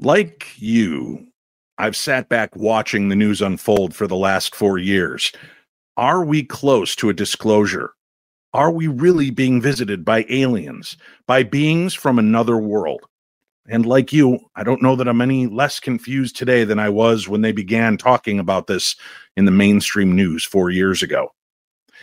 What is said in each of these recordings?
Like you, I've sat back watching the news unfold for the last four years. Are we close to a disclosure? Are we really being visited by aliens, by beings from another world? And like you, I don't know that I'm any less confused today than I was when they began talking about this in the mainstream news four years ago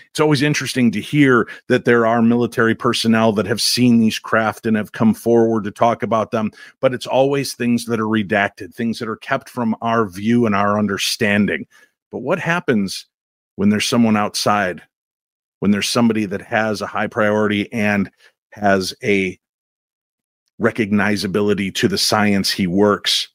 it's always interesting to hear that there are military personnel that have seen these craft and have come forward to talk about them, but it's always things that are redacted, things that are kept from our view and our understanding. But what happens when there's someone outside, when there's somebody that has a high priority and has a recognizability to the science he works?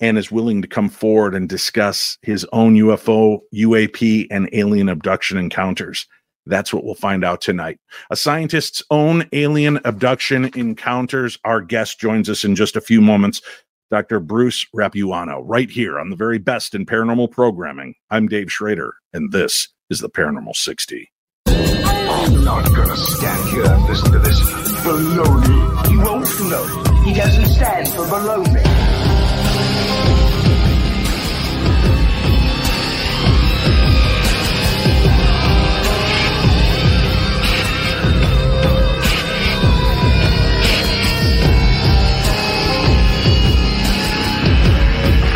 And is willing to come forward and discuss his own UFO, UAP, and alien abduction encounters. That's what we'll find out tonight. A scientist's own alien abduction encounters. Our guest joins us in just a few moments. Dr. Bruce Rapuano, right here on the very best in paranormal programming. I'm Dave Schrader, and this is the Paranormal 60. I'm not gonna stand here and listen to this baloney. He won't float. He doesn't stand for baloney.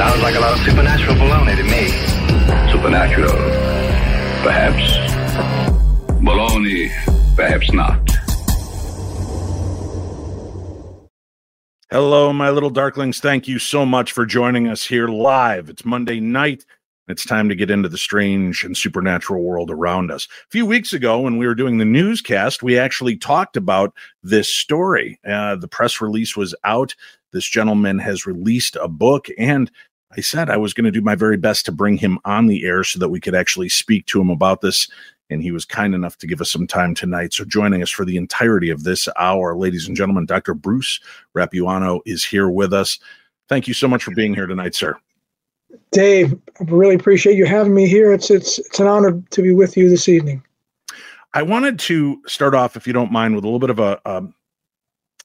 Sounds like a lot of supernatural baloney to me. Supernatural. Perhaps. Baloney. Perhaps not. Hello, my little darklings. Thank you so much for joining us here live. It's Monday night. It's time to get into the strange and supernatural world around us. A few weeks ago, when we were doing the newscast, we actually talked about this story. Uh, the press release was out. This gentleman has released a book, and I said I was going to do my very best to bring him on the air so that we could actually speak to him about this. And he was kind enough to give us some time tonight. So, joining us for the entirety of this hour, ladies and gentlemen, Dr. Bruce Rapuano is here with us. Thank you so much for being here tonight, sir. Dave, I really appreciate you having me here. It's it's it's an honor to be with you this evening. I wanted to start off, if you don't mind, with a little bit of a, a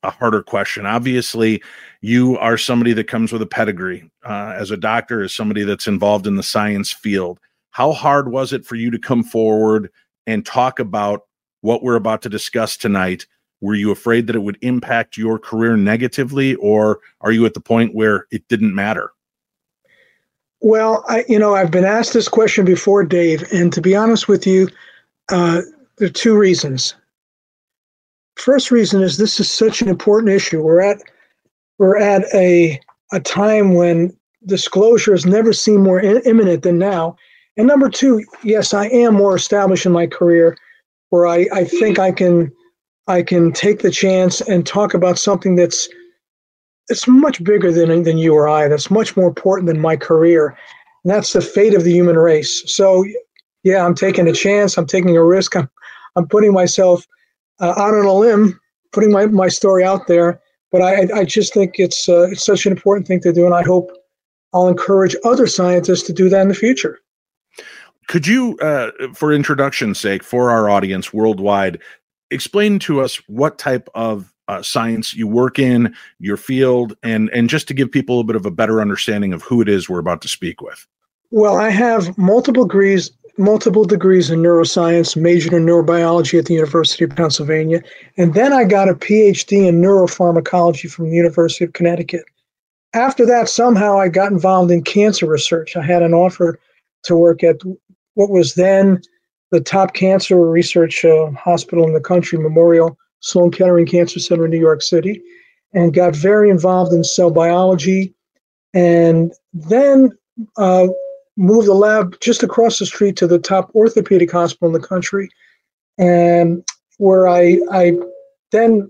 a harder question. Obviously, you are somebody that comes with a pedigree uh, as a doctor, as somebody that's involved in the science field. How hard was it for you to come forward and talk about what we're about to discuss tonight? Were you afraid that it would impact your career negatively, or are you at the point where it didn't matter? Well, I, you know, I've been asked this question before, Dave, and to be honest with you, uh, there are two reasons. First reason is this is such an important issue. We're at we're at a a time when disclosure has never seemed more in, imminent than now. And number two, yes, I am more established in my career, where I, I think I can I can take the chance and talk about something that's it's much bigger than than you or I. That's much more important than my career. And that's the fate of the human race. So yeah, I'm taking a chance. I'm taking a risk. I'm I'm putting myself uh, out on a limb, putting my, my story out there. But I, I just think it's uh, it's such an important thing to do, and I hope I'll encourage other scientists to do that in the future. Could you, uh, for introduction's sake, for our audience worldwide, explain to us what type of uh, science you work in, your field, and and just to give people a bit of a better understanding of who it is we're about to speak with? Well, I have multiple degrees multiple degrees in neuroscience, majored in neurobiology at the University of Pennsylvania, and then I got a PhD in neuropharmacology from the University of Connecticut. After that, somehow I got involved in cancer research. I had an offer to work at what was then the top cancer research uh, hospital in the country, Memorial Sloan Kettering Cancer Center in New York City, and got very involved in cell biology. And then uh, moved the lab just across the street to the top orthopedic hospital in the country, and where I I then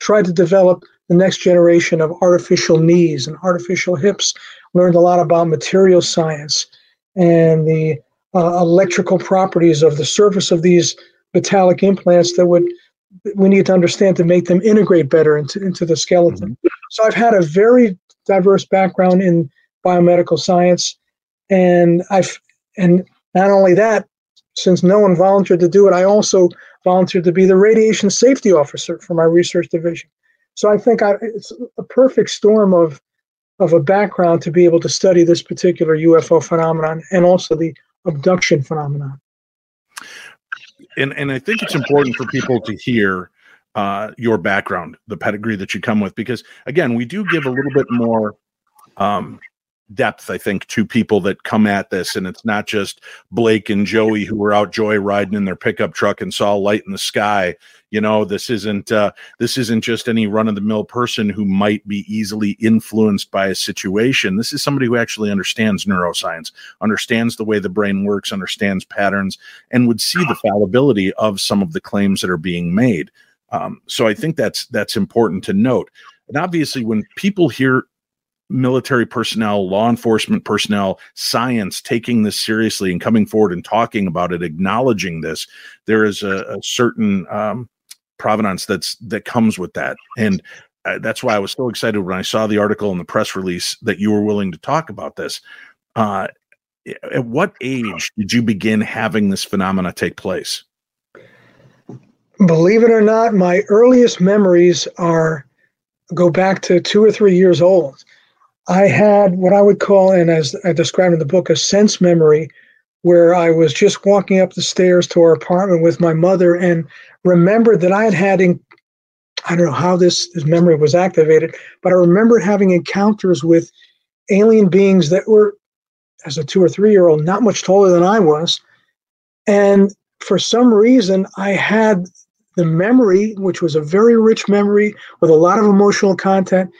tried to develop the next generation of artificial knees and artificial hips. Learned a lot about material science and the uh, electrical properties of the surface of these metallic implants that would we need to understand to make them integrate better into, into the skeleton. Mm-hmm. So I've had a very diverse background in biomedical science and I've and not only that, since no one volunteered to do it, I also volunteered to be the radiation safety officer for my research division. So I think I, it's a perfect storm of of a background to be able to study this particular UFO phenomenon and also the abduction phenomenon. And and I think it's important for people to hear uh, your background, the pedigree that you come with, because again, we do give a little bit more um, depth, I think, to people that come at this. And it's not just Blake and Joey who were out joyriding in their pickup truck and saw light in the sky. You know, this isn't uh, this isn't just any run of the mill person who might be easily influenced by a situation. This is somebody who actually understands neuroscience, understands the way the brain works, understands patterns, and would see the fallibility of some of the claims that are being made. Um, so I think that's that's important to note. And obviously, when people hear military personnel, law enforcement personnel, science taking this seriously and coming forward and talking about it, acknowledging this, there is a, a certain um, provenance that's that comes with that, and uh, that's why I was so excited when I saw the article in the press release that you were willing to talk about this. Uh, at what age did you begin having this phenomena take place? Believe it or not, my earliest memories are go back to two or three years old. I had what I would call, and as I described in the book, a sense memory where I was just walking up the stairs to our apartment with my mother and remembered that I had had, in, I don't know how this, this memory was activated, but I remember having encounters with alien beings that were, as a two or three year old, not much taller than I was. And for some reason, I had the memory, which was a very rich memory with a lot of emotional content,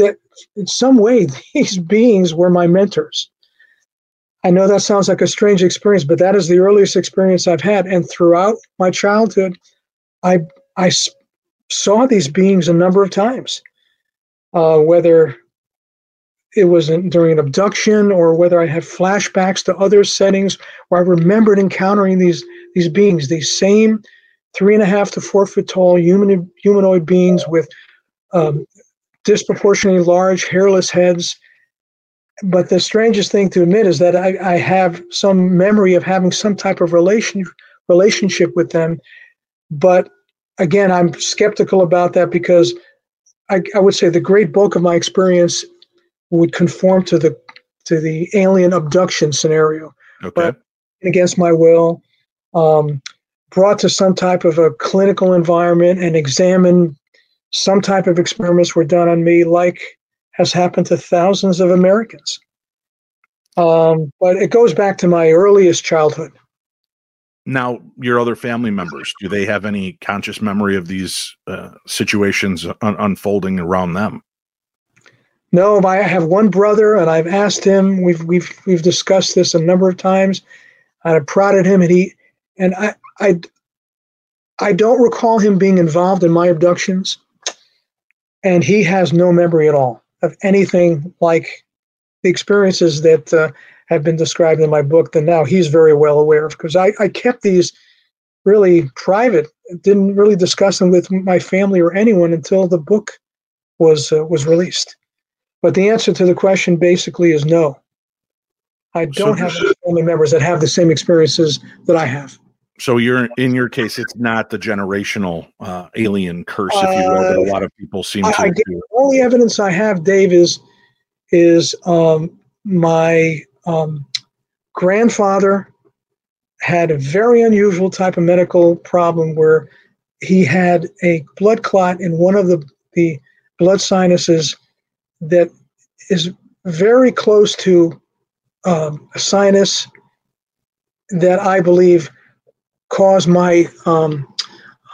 that in some way these beings were my mentors. I know that sounds like a strange experience, but that is the earliest experience I've had. And throughout my childhood, I I saw these beings a number of times, uh, whether it was in, during an abduction or whether I had flashbacks to other settings where I remembered encountering these these beings, these same three and a half to four foot tall human humanoid beings with um, disproportionately large, hairless heads. But the strangest thing to admit is that I, I have some memory of having some type of relation relationship with them. But again, I'm skeptical about that because I, I would say the great bulk of my experience would conform to the to the alien abduction scenario. Okay. But against my will, um, brought to some type of a clinical environment and examined some type of experiments were done on me, like has happened to thousands of Americans. Um, but it goes back to my earliest childhood. Now, your other family members, do they have any conscious memory of these uh, situations un- unfolding around them? No, I have one brother, and I've asked him. We've we've we've discussed this a number of times. I've prodded him, and he and I I I don't recall him being involved in my abductions and he has no memory at all of anything like the experiences that uh, have been described in my book that now he's very well aware of because I, I kept these really private didn't really discuss them with my family or anyone until the book was uh, was released. But the answer to the question basically is no. I don't so, have family members that have the same experiences that i have so you're in your case, it's not the generational uh, alien curse, if you will, that a uh, lot of people seem to. I, I, the only evidence I have, Dave, is is um, my um, grandfather had a very unusual type of medical problem where he had a blood clot in one of the the blood sinuses that is very close to um, a sinus that I believe cause my um,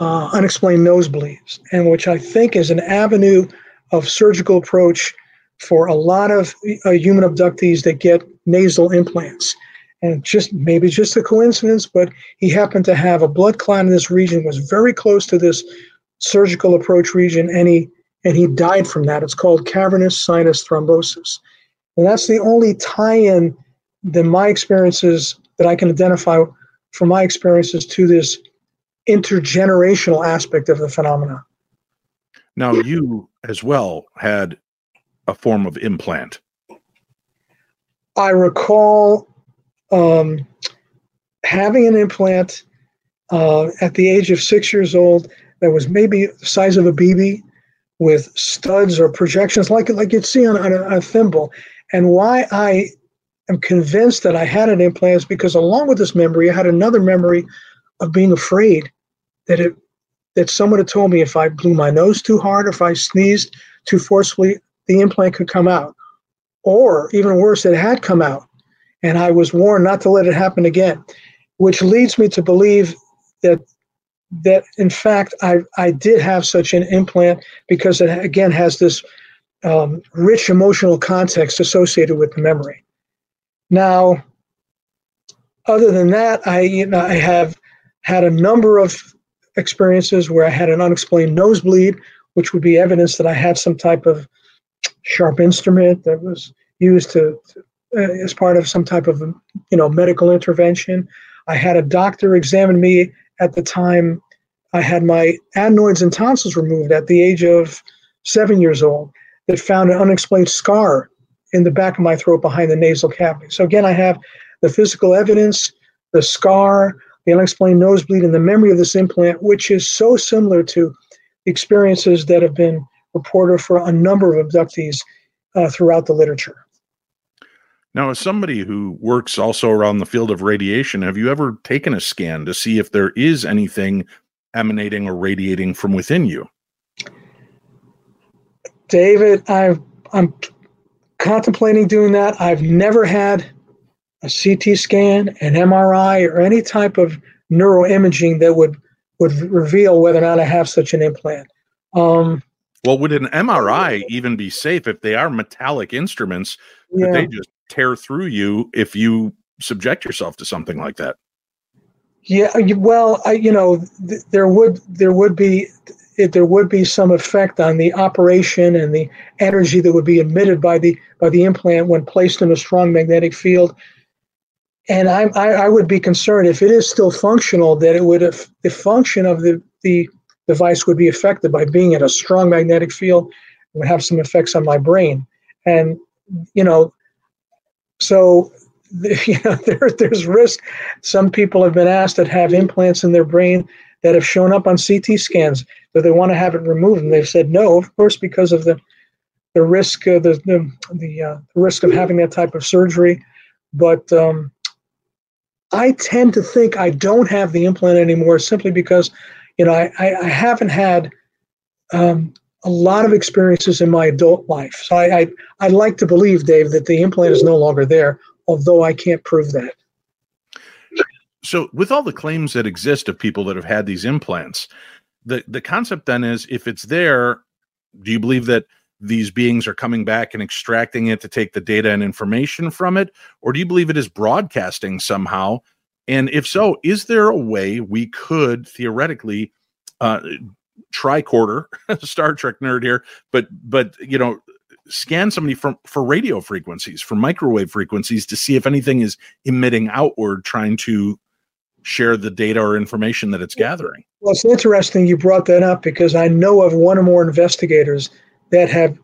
uh, unexplained nosebleeds, and which I think is an avenue of surgical approach for a lot of uh, human abductees that get nasal implants. And just maybe just a coincidence, but he happened to have a blood clot in this region, was very close to this surgical approach region, and he and he died from that. It's called cavernous sinus thrombosis, and that's the only tie-in that my experiences that I can identify from my experiences to this intergenerational aspect of the phenomena. Now, you as well had a form of implant. I recall um, having an implant uh, at the age of six years old that was maybe the size of a BB, with studs or projections like like you'd see on, on a, a thimble. And why I am convinced that I had an implant is because along with this memory, I had another memory of being afraid that it that someone had told me if I blew my nose too hard, if I sneezed too forcefully, the implant could come out. Or even worse, it had come out. And I was warned not to let it happen again, which leads me to believe that that in fact I, I did have such an implant because it again has this um, rich emotional context associated with the memory. Now, other than that, I you know I have had a number of experiences where I had an unexplained nosebleed, which would be evidence that I had some type of sharp instrument that was used to, to uh, as part of some type of you know medical intervention. I had a doctor examine me at the time I had my adenoids and tonsils removed at the age of seven years old that found an unexplained scar in the back of my throat behind the nasal cavity. So again, I have the physical evidence, the scar, the unexplained nosebleed, and the memory of this implant, which is so similar to experiences that have been reported for a number of abductees uh, throughout the literature. Now, as somebody who works also around the field of radiation, have you ever taken a scan to see if there is anything emanating or radiating from within you? David, i am contemplating doing that. I've never had a CT scan, an MRI, or any type of neuroimaging that would would reveal whether or not I have such an implant. Um, well, would an MRI even be safe if they are metallic instruments? Could yeah. they just tear through you if you subject yourself to something like that. Yeah, well, I, you know, th- there would there would be it, there would be some effect on the operation and the energy that would be emitted by the by the implant when placed in a strong magnetic field. And I, I, I would be concerned if it is still functional that it would have the function of the the device would be affected by being in a strong magnetic field. Would have some effects on my brain, and you know so you know there, there's risk. Some people have been asked that have implants in their brain that have shown up on CT scans that they want to have it removed, and they've said no, of course, because of the the risk, uh, the the the, uh, risk of having that type of surgery. But um, I tend to think I don't have the implant anymore simply because, you know, I, I, I haven't had um, a lot of experiences in my adult life. So I, I, I like to believe, Dave, that the implant is no longer there, although I can't prove that. So, with all the claims that exist of people that have had these implants, the, the concept then is if it's there, do you believe that these beings are coming back and extracting it to take the data and information from it? Or do you believe it is broadcasting somehow? And if so, is there a way we could theoretically uh, tricorder, Star Trek nerd here, but but you know, scan somebody from for radio frequencies, for microwave frequencies to see if anything is emitting outward, trying to share the data or information that it's gathering. Well, it's interesting you brought that up because I know of one or more investigators that have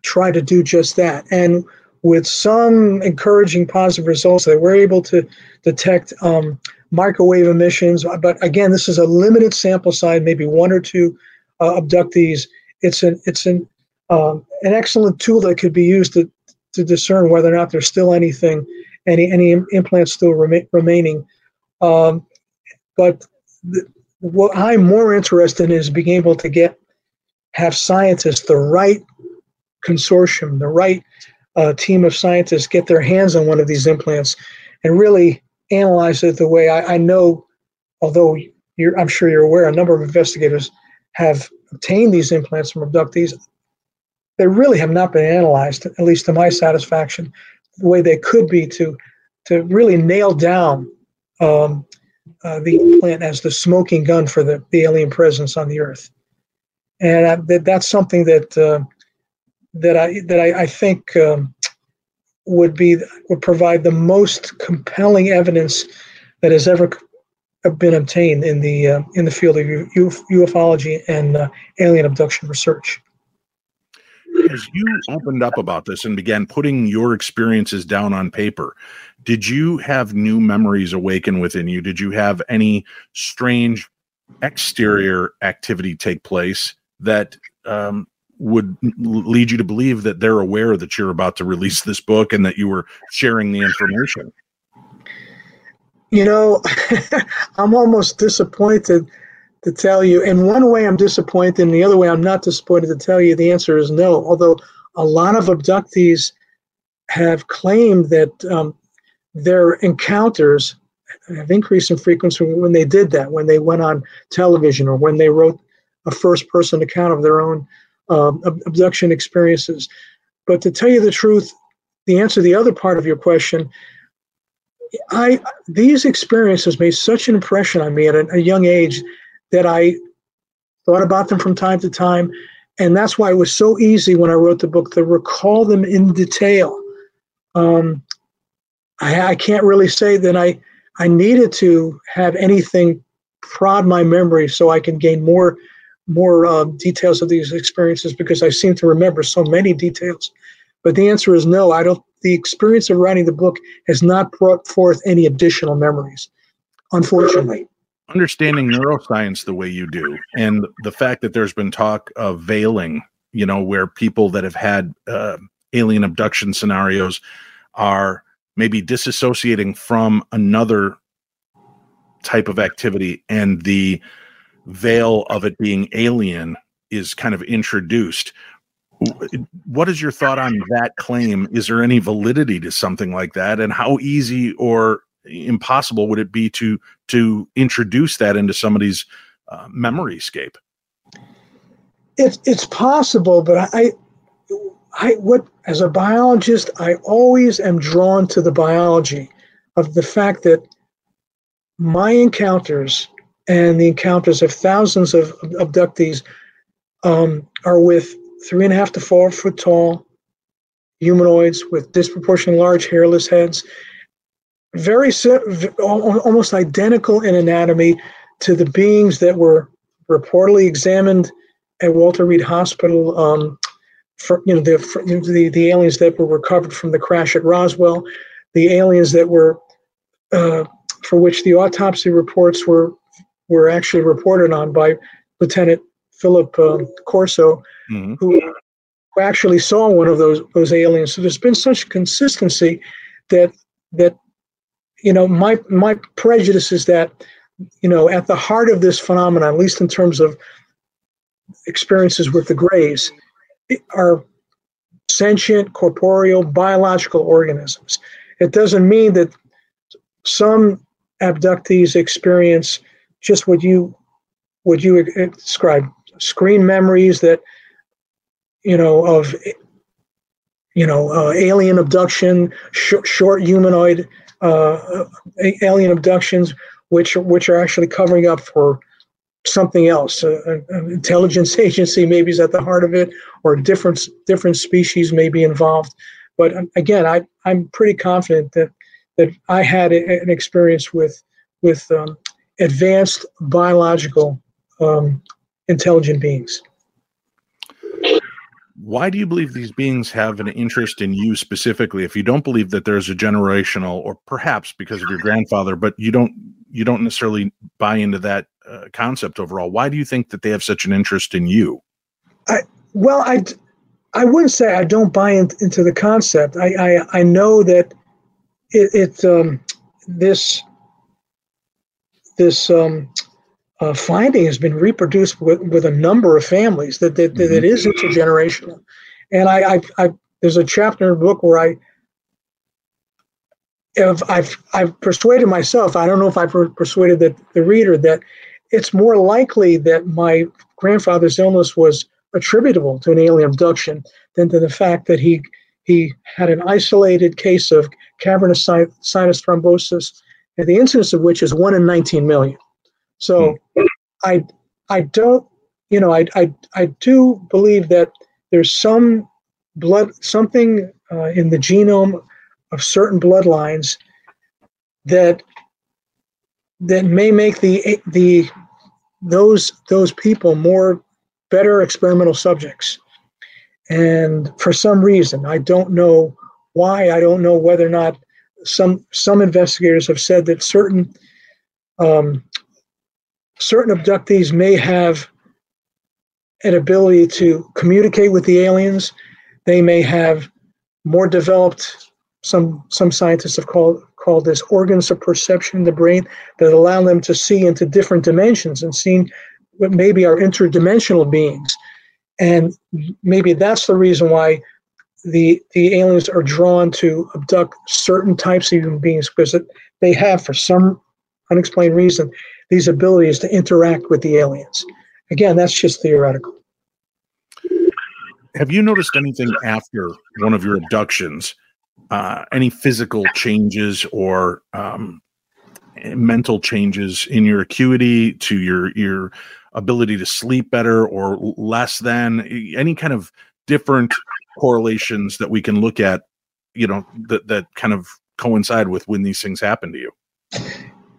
tried to do just that. And with some encouraging positive results, they were able to detect um, microwave emissions. But again, this is a limited sample size, maybe one or two uh, abductees. It's an it's an um, an excellent tool that could be used to to discern whether or not there's still anything, any any implants still rem- remaining. Um, but what I'm more interested in is being able to get have scientists, the right consortium, the right uh, team of scientists, get their hands on one of these implants and really analyze it the way I, I know, although I'm sure you're aware, a number of investigators have obtained these implants from abductees. They really have not been analyzed, at least to my satisfaction, the way they could be to to really nail down um, uh, the implant as the smoking gun for the, the alien presence on the Earth. And I, that, that's something that uh, that I that I, I think um, would be would provide the most compelling evidence that has ever been obtained in the uh, in the field of uf- ufology and uh, alien abduction research. As you opened up about this and began putting your experiences down on paper, did you have new memories awaken within you? Did you have any strange exterior activity take place that um, would lead you to believe that they're aware that you're about to release this book and that you were sharing the information? You know, I'm almost disappointed to tell you. In one way, I'm disappointed. In the other way, I'm not disappointed to tell you the answer is no. Although a lot of abductees have claimed that um, their encounters have increased in frequency when they did that, when they went on television or when they wrote a first person account of their own um, abduction experiences. But to tell you the truth, the answer to the other part of your question, I these experiences made such an impression on me at a, a young age that I thought about them from time to time. And that's why it was so easy when I wrote the book to recall them in detail. Um, I, I can't really say that I, I needed to have anything prod my memory so I can gain more more uh, details of these experiences because I seem to remember so many details. But the answer is no. I don't. The experience of writing the book has not brought forth any additional memories, unfortunately understanding neuroscience the way you do and the fact that there's been talk of veiling you know where people that have had uh, alien abduction scenarios are maybe disassociating from another type of activity and the veil of it being alien is kind of introduced. What is your thought on that claim? Is there any validity to something like that? And how easy or impossible would it be to to introduce that into somebody's uh, memory scape? It's it's possible, but I, I what as a biologist, I always am drawn to the biology of the fact that my encounters and the encounters of thousands of abductees um, are with three and a half to four foot tall humanoids with disproportionately large hairless heads very almost identical in anatomy to the beings that were reportedly examined at Walter Reed Hospital. Um, for, you know the, for, the the aliens that were recovered from the crash at Roswell, the aliens that were uh, for which the autopsy reports were were actually reported on by Lieutenant Philip um, Corso, mm-hmm. who, who actually saw one of those those aliens. So there's been such consistency that that you know, my my prejudice is that, you know, at the heart of this phenomenon, at least in terms of experiences with the Greys, are sentient, corporeal, biological organisms. It doesn't mean that some abductees experience just what you would you describe screen memories that you know of you know uh, alien abduction sh- short humanoid uh, alien abductions, which which are actually covering up for something else. Uh, an intelligence agency maybe is at the heart of it, or different different species may be involved. But um, again, I I'm pretty confident that that I had a, an experience with with um, advanced biological um, intelligent beings why do you believe these beings have an interest in you specifically if you don't believe that there's a generational or perhaps because of your grandfather but you don't you don't necessarily buy into that uh, concept overall? Why do you think that they have such an interest in you? I, well i i wouldn't say i don't buy in, into the concept. I i, I know that it, it um, this this um, uh, finding has been reproduced with, with a number of families that that, mm-hmm. that is intergenerational. And I, I, I, there's a chapter in the book where I have I've I've persuaded myself. I don't know if I've persuaded the, the reader that it's more likely that my grandfather's illness was attributable to an alien abduction than to the fact that he he had an isolated case of cavernous sinus thrombosis, and the incidence of which is one in 19 million. So hmm. I I don't you know I I I do believe that there's some blood something uh, in the genome of certain bloodlines that that may make the the those those people more better experimental subjects and for some reason i don't know why i don't know whether or not some some investigators have said that certain um, certain abductees may have an ability to communicate with the aliens. They may have more developed. Some some scientists have called called this organs of perception in the brain that allow them to see into different dimensions and see what maybe are interdimensional beings. And maybe that's the reason why the the aliens are drawn to abduct certain types of human beings because they have, for some unexplained reason, these abilities to interact with the aliens. Again, that's just theoretical. Have you noticed anything after one of your abductions? Uh, any physical changes or um, mental changes in your acuity to your your ability to sleep better or less than any kind of different correlations that we can look at you know that that kind of coincide with when these things happen to you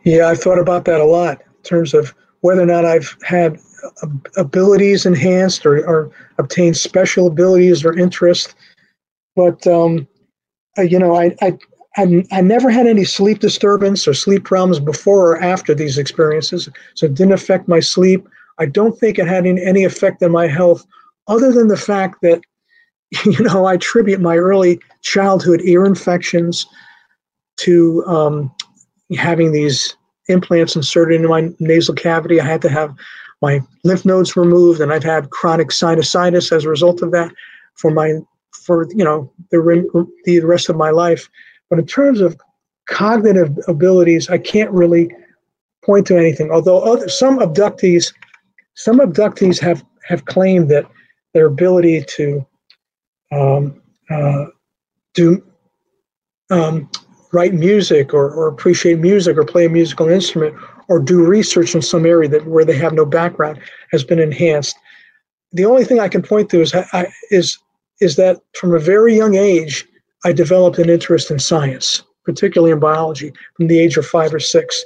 yeah i've thought about that a lot in terms of whether or not i've had abilities enhanced or, or obtained special abilities or interest but um, you know I, I I, I never had any sleep disturbance or sleep problems before or after these experiences, so it didn't affect my sleep. I don't think it had any effect on my health, other than the fact that you know, I attribute my early childhood ear infections to um, having these implants inserted into my nasal cavity. I had to have my lymph nodes removed, and I've had chronic sinusitis as a result of that for my for you know the the rest of my life. But in terms of cognitive abilities, I can't really point to anything. Although other, some abductees, some abductees have have claimed that their ability to um, uh, do um, write music or, or appreciate music or play a musical instrument or do research in some area that where they have no background has been enhanced. The only thing I can point to is I, is is that from a very young age I developed an interest in science, particularly in biology, from the age of five or six.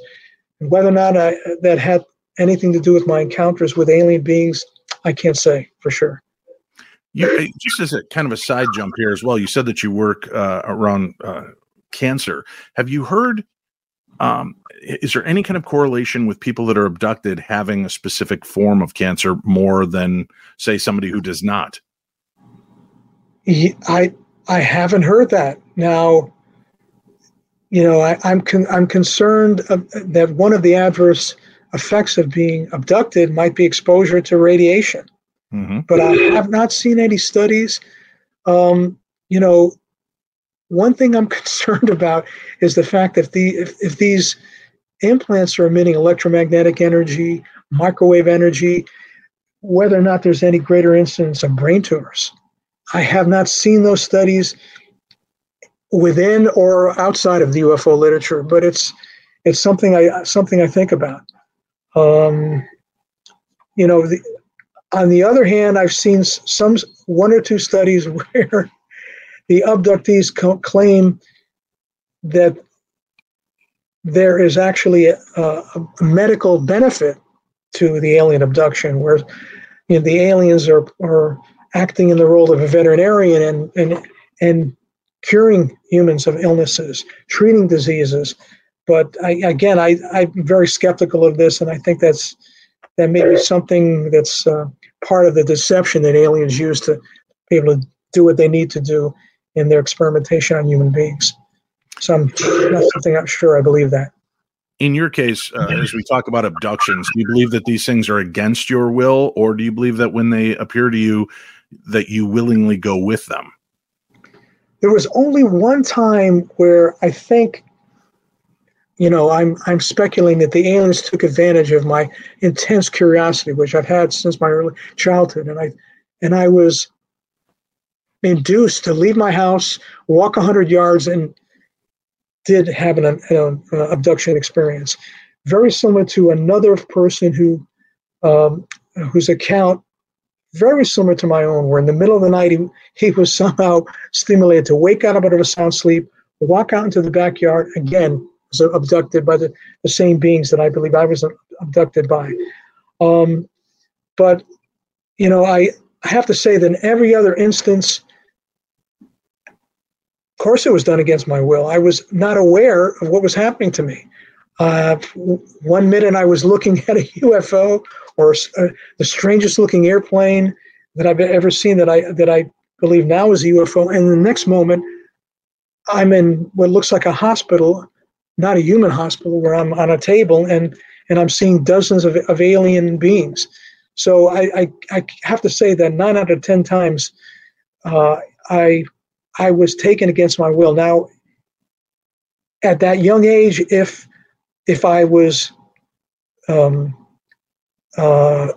And whether or not I, that had anything to do with my encounters with alien beings, I can't say for sure. You, just as a kind of a side jump here as well, you said that you work uh, around uh, cancer. Have you heard? Um, is there any kind of correlation with people that are abducted having a specific form of cancer more than, say, somebody who does not? I I haven't heard that. Now, you know, I, am con- I'm concerned that one of the adverse effects of being abducted might be exposure to radiation. Mm-hmm. But I have not seen any studies. Um, you know, one thing I'm concerned about is the fact that the if, if these implants are emitting electromagnetic energy, microwave energy, whether or not there's any greater incidence of brain tumors. I have not seen those studies within or outside of the UFO literature, but it's it's something I something I think about. Um, you know, the, on the other hand, I've seen some one or two studies where the abductees claim that there is actually a, a, medical benefit to the alien abduction, where you know, the aliens are, are acting in the role of a veterinarian and, and, and curing humans of illnesses, treating diseases. But I, again, I, I'm very skeptical of this, and I think that's that may be something that's uh, part of the deception that aliens use to be able to do what they need to do in their experimentation on human beings. So I'm not something I'm sure I believe that. In your case, uh, as we talk about abductions, do you believe that these things are against your will, or do you believe that when they appear to you, that you willingly go with them? There was only one time where I think you know, I'm I'm speculating that the aliens took advantage of my intense curiosity, which I've had since my early childhood, and I and I was induced to leave my house, walk hundred yards, and did have an, an, an, abduction experience, very similar to another person who um, whose account very similar to my own, where in the middle of the night he, he was somehow stimulated to wake out of a sound sleep, walk out into the backyard again was abducted by the, the same beings that I believe I was abducted by. Um, but, you know, I, I have to say that in every other instance, of course, it was done against my will. I was not aware of what was happening to me. Uh, one minute I was looking at a UFO, or uh, the strangest looking airplane that I've ever seen that I that I believe now is a UFO, and the next moment I'm in what looks like a hospital, not a human hospital, where I'm on a table and and I'm seeing dozens of, of alien beings. So I, I, I have to say that nine out of ten times, uh, I I was taken against my will. Now, at that young age, if if I was um, uh,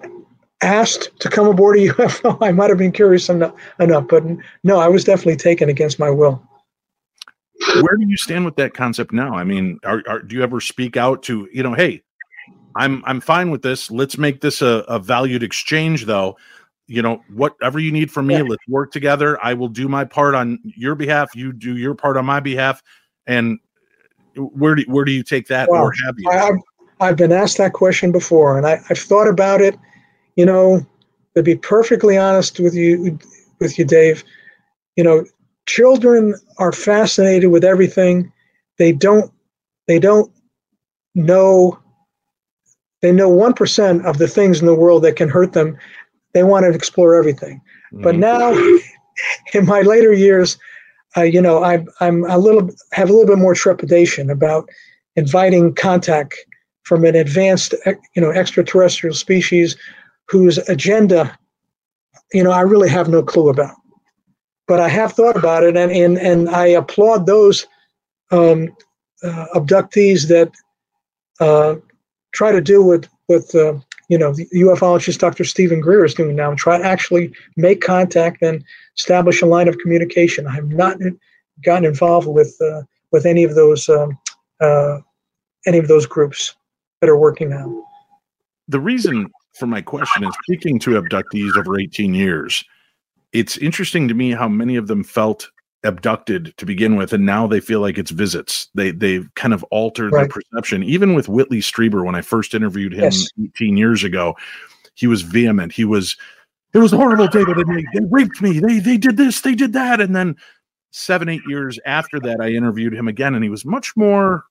asked to come aboard a UFO, I might have been curious enough, enough. But no, I was definitely taken against my will. Where do you stand with that concept now? I mean, are, are, do you ever speak out to you know, hey, I'm I'm fine with this. Let's make this a, a valued exchange, though. You know, whatever you need from me, yeah. let's work together. I will do my part on your behalf. You do your part on my behalf. And uh, where do where do you take that, well, or have you? I've, I've been asked that question before, and I, I've thought about it. You know, to be perfectly honest with you, with you, Dave, you know, children are fascinated with everything. They don't they don't know they know 1% of the things in the world that can hurt them. They want to explore everything. Mm-hmm. But now, in my later years, uh, you know, I'm, I'm a little, have a little bit more trepidation about inviting contact from an advanced, you know, extraterrestrial species whose agenda, you know, I really have no clue about. But I have thought about it, and and, and I applaud those um, uh, abductees that uh, try to do what what uh, you know the ufologist Dr. Steven Greer is doing now, try to actually make contact and establish a line of communication. I have not gotten involved with uh, with any of those um, uh, any of those groups that are working now. The reason for my question is speaking to abductees over 18 years. It's interesting to me how many of them felt abducted to begin with and now they feel like it's visits. They they've kind of altered right. their perception. Even with whitley strieber when i first interviewed him yes. 18 years ago he was vehement. He was it was horrible david and they, they raped me. They they did this they did that. And then seven eight years after that i interviewed him again and he was much more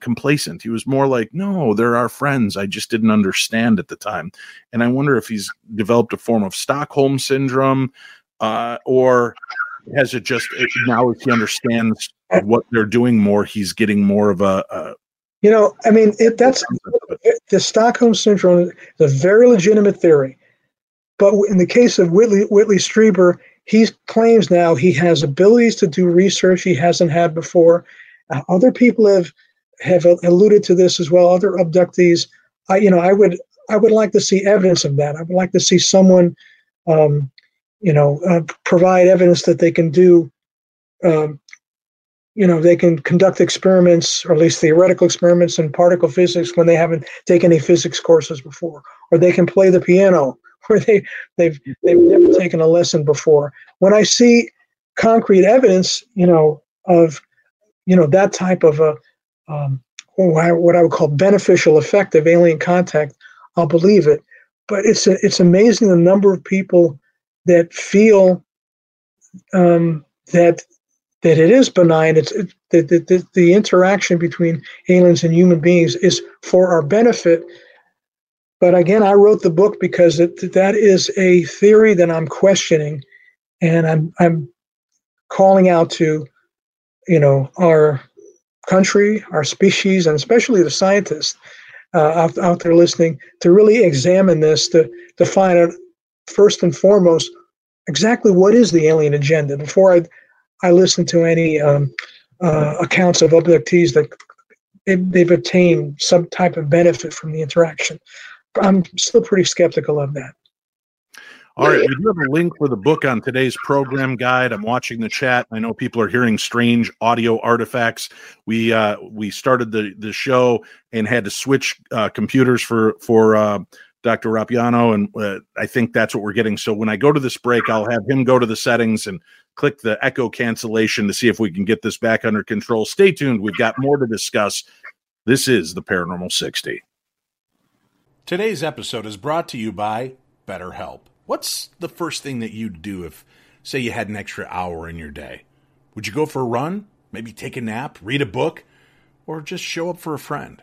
complacent. He was more like no they're our friends. I just didn't understand at the time. And i wonder if he's developed a form of stockholm syndrome uh, or has it just now as he understands what they're doing more, he's getting more of a, a you know, I mean, it, that's the Stockholm syndrome is a very legitimate theory. But in the case of Whitley, Whitley Strieber, he claims now he has abilities to do research he hasn't had before. Uh, other people have have alluded to this as well. Other abductees, I, you know, I would I would like to see evidence of that. I would like to see someone um, you know, uh, provide evidence that they can do, um, you know, they can conduct experiments, or at least theoretical experiments in particle physics when they haven't taken any physics courses before, or they can play the piano, where they they've they've never taken a lesson before. When I see concrete evidence, you know, of you know that type of a um, what I would call beneficial effect of alien contact, I'll believe it. But it's a, it's amazing the number of people that feel um, that that it is benign. It's it, the, the, the interaction between aliens and human beings is for our benefit. But again, I wrote the book because it, that is a theory that I'm questioning, and I'm I'm calling out to, you know, our country, our species, and especially the scientists uh, out, out there listening to really examine this to to find out first and foremost exactly what is the alien agenda before I I listen to any um, uh, accounts of abductees that they've obtained some type of benefit from the interaction. I'm still pretty skeptical of that. All right, we do have a link for the book on today's program guide. I'm watching the chat. I know people are hearing strange audio artifacts. We uh, we started the the show and had to switch uh, computers for for uh, Dr. Rapuano, and uh, I think that's what we're getting. So when I go to this break, I'll have him go to the settings and click the echo cancellation to see if we can get this back under control. Stay tuned. We've got more to discuss. This is the Paranormal 60. Today's episode is brought to you by BetterHelp. What's the first thing that you'd do if, say, you had an extra hour in your day? Would you go for a run? Maybe take a nap, read a book, or just show up for a friend?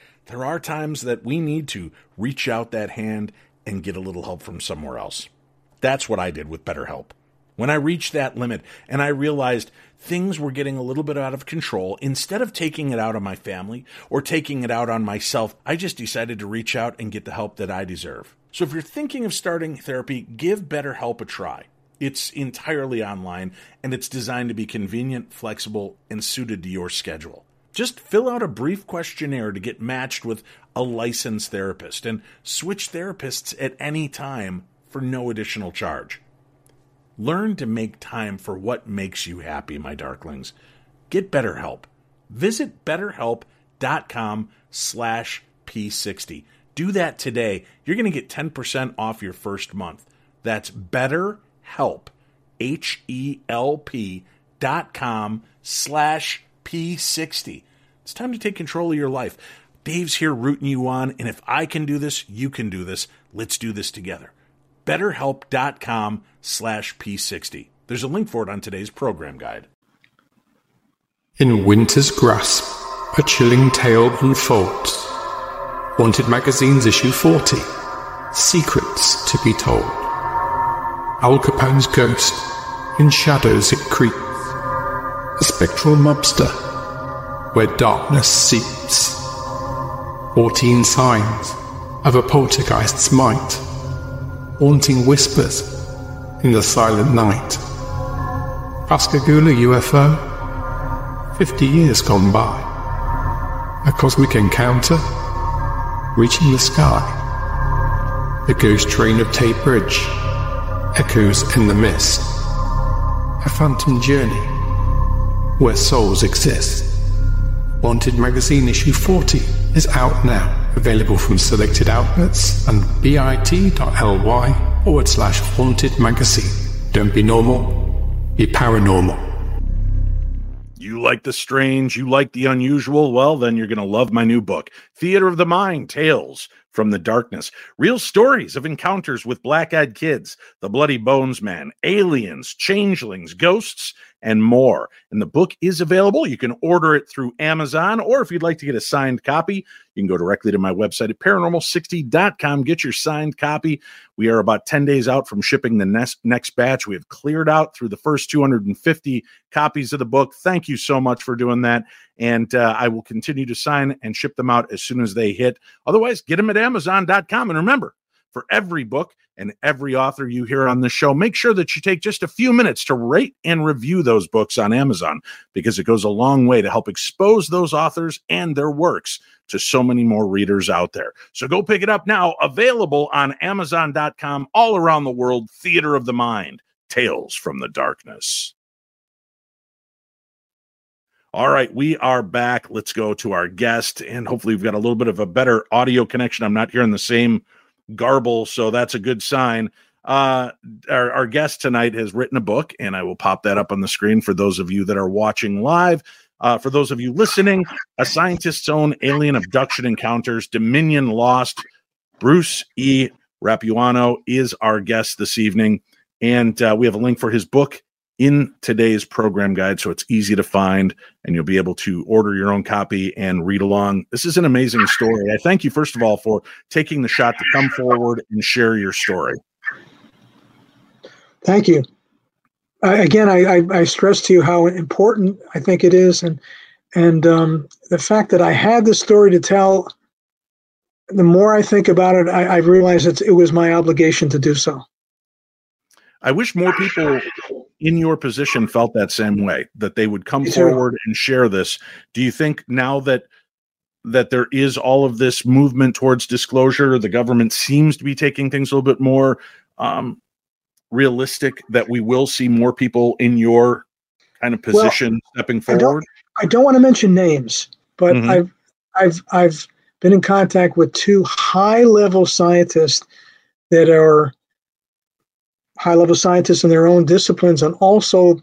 there are times that we need to reach out that hand and get a little help from somewhere else. That's what I did with BetterHelp. When I reached that limit and I realized things were getting a little bit out of control, instead of taking it out on my family or taking it out on myself, I just decided to reach out and get the help that I deserve. So if you're thinking of starting therapy, give BetterHelp a try. It's entirely online and it's designed to be convenient, flexible, and suited to your schedule. Just fill out a brief questionnaire to get matched with a licensed therapist and switch therapists at any time for no additional charge. Learn to make time for what makes you happy, my darklings. Get BetterHelp. Visit betterhelp.com slash P60. Do that today. You're going to get 10% off your first month. That's betterhelp, H-E-L-P dot com slash P60. It's time to take control of your life. Dave's here rooting you on, and if I can do this, you can do this. Let's do this together. BetterHelp.com slash P60. There's a link for it on today's program guide. In winter's grasp, a chilling tale unfolds. Haunted Magazine's issue 40. Secrets to be told. Al Capone's ghost, in shadows it creeps. Spectral mobster, where darkness seeps. Fourteen signs of a poltergeist's might. Haunting whispers in the silent night. Pascagoula UFO, 50 years gone by. A cosmic encounter, reaching the sky. The ghost train of Tay Bridge echoes in the mist. A phantom journey where souls exist. Haunted Magazine issue 40 is out now. Available from selected outlets and bit.ly forward slash haunted magazine. Don't be normal, be paranormal. You like the strange, you like the unusual, well, then you're going to love my new book, Theater of the Mind Tales from the Darkness. Real stories of encounters with black eyed kids, the Bloody Bones Man, aliens, changelings, ghosts, and more. And the book is available. You can order it through Amazon, or if you'd like to get a signed copy, you can go directly to my website at paranormal60.com. Get your signed copy. We are about 10 days out from shipping the next, next batch. We have cleared out through the first 250 copies of the book. Thank you so much for doing that. And uh, I will continue to sign and ship them out as soon as they hit. Otherwise, get them at Amazon.com. And remember, for every book and every author you hear on the show, make sure that you take just a few minutes to rate and review those books on Amazon because it goes a long way to help expose those authors and their works to so many more readers out there. So go pick it up now, available on Amazon.com all around the world. Theater of the Mind Tales from the Darkness. All right, we are back. Let's go to our guest, and hopefully, we've got a little bit of a better audio connection. I'm not hearing the same garble, so that's a good sign. Uh, our, our guest tonight has written a book, and I will pop that up on the screen for those of you that are watching live. Uh, for those of you listening, A Scientist's Own Alien Abduction Encounters, Dominion Lost. Bruce E. Rapuano is our guest this evening, and uh, we have a link for his book in today's program guide so it's easy to find and you'll be able to order your own copy and read along. This is an amazing story. I thank you, first of all, for taking the shot to come forward and share your story. Thank you. Again, I, I, I stress to you how important I think it is, and and um, the fact that I had the story to tell. The more I think about it, I, I realize it's, it was my obligation to do so. I wish more people in your position felt that same way that they would come forward and share this. Do you think now that that there is all of this movement towards disclosure, the government seems to be taking things a little bit more um, realistic that we will see more people in your kind of position well, stepping forward? I don't, don't, want to mention names, but mm-hmm. I've I've I've been in contact with two high level scientists that are high level scientists in their own disciplines and also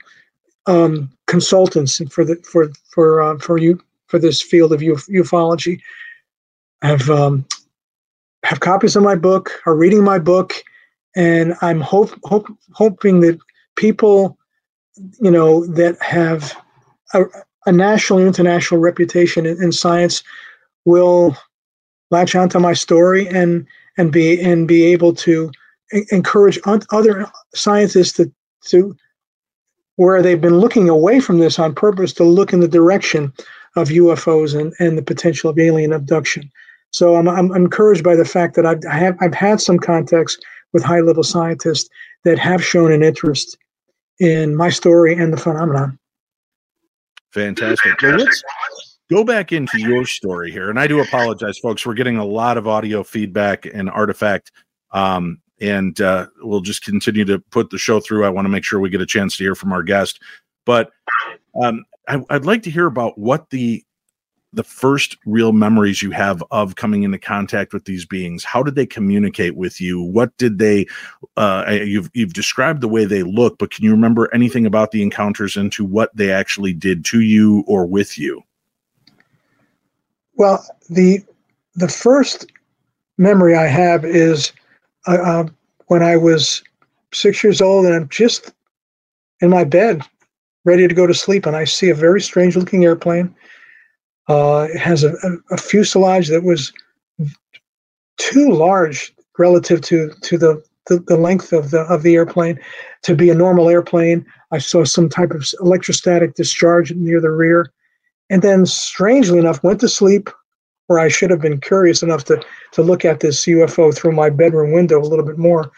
um, consultants for the for for uh, for you for this field of uf- ufology. Have um, have copies of my book are reading my book and i'm hope, hope hoping that people you know that have a, a national international reputation in, in science will latch onto my story and and be and be able to encourage other scientists to to where they've been looking away from this on purpose to look in the direction of UFOs and, and the potential of alien abduction. So I'm, I'm encouraged by the fact that I've, I have, I've had some contacts with high level scientists that have shown an interest in my story and the phenomenon. Fantastic. Let's go back into your story here. And I do apologize, folks. We're getting a lot of audio feedback and artifact. Um, and uh, we'll just continue to put the show through. I want to make sure we get a chance to hear from our guest. But um, I, I'd like to hear about what the the first real memories you have of coming into contact with these beings how did they communicate with you what did they uh, you've you've described the way they look but can you remember anything about the encounters into what they actually did to you or with you well the the first memory i have is uh, when i was six years old and i'm just in my bed ready to go to sleep and i see a very strange looking airplane uh, it has a, a, a, fuselage that was too large relative to to the, the, the length of the of the airplane to be a normal airplane. I saw some type of electrostatic discharge near the rear, and then strangely enough, went to sleep. Where I should have been curious enough to to look at this UFO through my bedroom window a little bit more,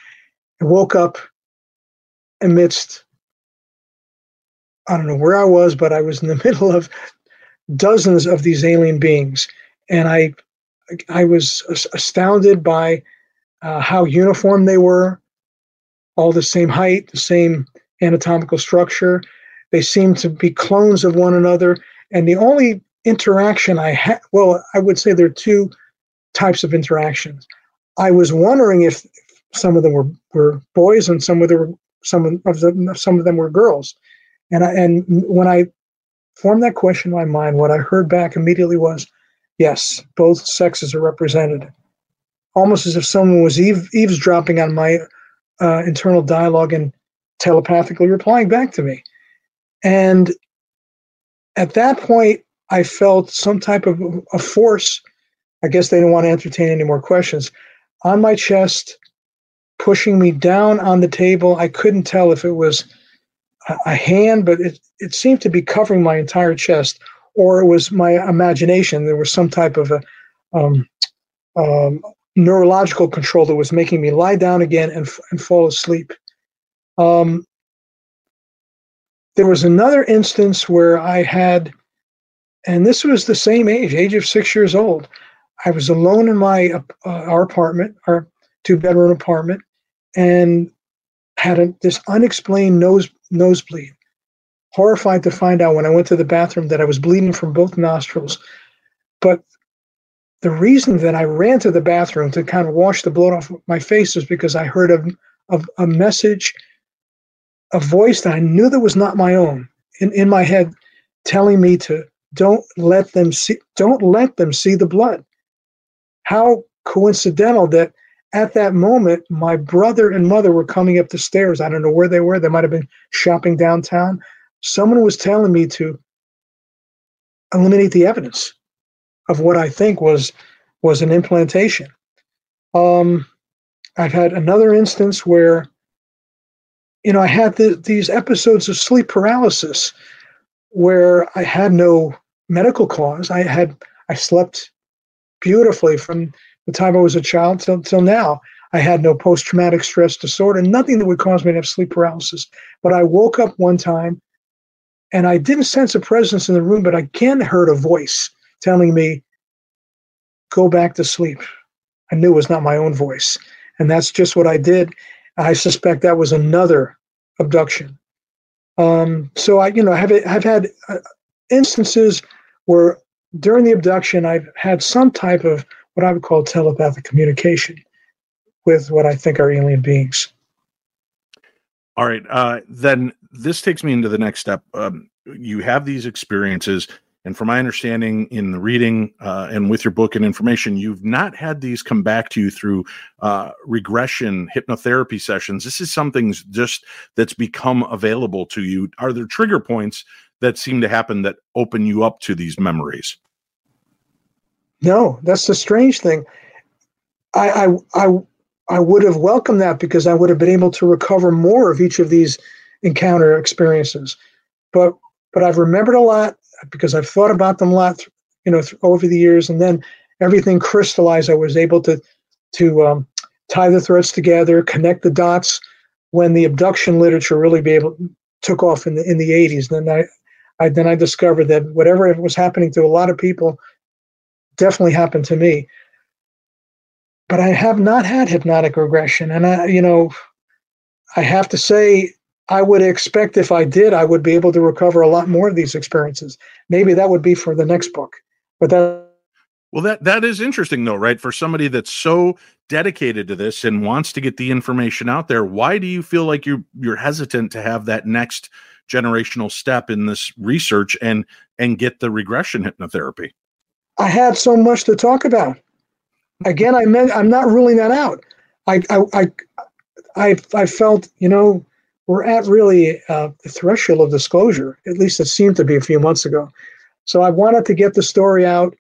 and woke up amidst I don't know where I was, but I was in the middle of dozens of these alien beings, and I I was astounded by uh, how uniform they were, all the same height, the same anatomical structure. They seemed to be clones of one another, and the only interaction I had, well, I would say there are two types of interactions. I was wondering if some of them were, were boys and some of them were some of them some of them were girls, and I, and when I formed that question in my mind, what I heard back immediately was, yes, both sexes are represented. Almost as if someone was eavesdropping on my uh, internal dialogue and telepathically replying back to me. And at that point, I felt some type of a force. I guess they didn't want to entertain any more questions on my chest, pushing me down on the table. I couldn't tell if it was a hand, but it, it seemed to be covering my entire chest, or it was my imagination. There was some type of a um, um, neurological control that was making me lie down again and, and fall asleep. Um, there was another instance where I had, and this was the same age, age of six years old. I was alone in my uh, our apartment, our two bedroom apartment, and had a, this unexplained nose nosebleed. Horrified to find out when I went to the bathroom that I was bleeding from both nostrils. But the reason that I ran to the bathroom to kind of wash the blood off my face was because I heard a, a, a message, a voice that I knew that was not my own in, in my head telling me to don't let them see don't let them see the blood. How coincidental that at that moment, my brother and mother were coming up the stairs. I don't know where they were. They might have been shopping downtown. Someone was telling me to eliminate the evidence of what I think was was an implantation. Um, I've had another instance where, you know, I had the, these episodes of sleep paralysis where I had no medical cause. I had I slept beautifully from the time I was a child till, till now. I had no post traumatic stress disorder, nothing that would cause me to have sleep paralysis. But I woke up one time and I didn't sense a presence in the room, but I again heard a voice telling me, go back to sleep. I knew it was not my own voice. And that's just what I did. I suspect that was another abduction. Um, so I, you know, have have had uh, instances where during the abduction, I've had some type of what I would call telepathic communication with what I think are alien beings. All right. Uh, then this takes me into the next step. Um, you have these experiences, and from my understanding in the reading uh, and with your book and information, you've not had these come back to you through uh, regression hypnotherapy sessions. This is something just that's become available to you. Are there trigger points that seem to happen that open you up to these memories? No, that's the strange thing. I, I, I, I would have welcomed that because I would have been able to recover more of each of these encounter experiences. But but I've remembered a lot because I've thought about them a lot, you know, over the years, and then everything crystallized. I was able to to um, tie the threads together, connect the dots. When the abduction literature really be able took off in the in the 80s, then I, I then I discovered that whatever was happening to a lot of people definitely happened to me. But I have not had hypnotic regression, and I, you know, I have to say I would expect if I did, I would be able to recover a lot more of these experiences. Maybe that would be for the next book. But that well, that that is interesting though, right? For somebody that's so dedicated to this and wants to get the information out there, why do you feel like you're you're hesitant to have that next generational step in this research and and get the regression hypnotherapy? I have so much to talk about. Again, I meant I'm not ruling that out. I I I I, I felt you know we're at really uh, the threshold of disclosure. At least it seemed to be a few months ago. So I wanted to get the story out,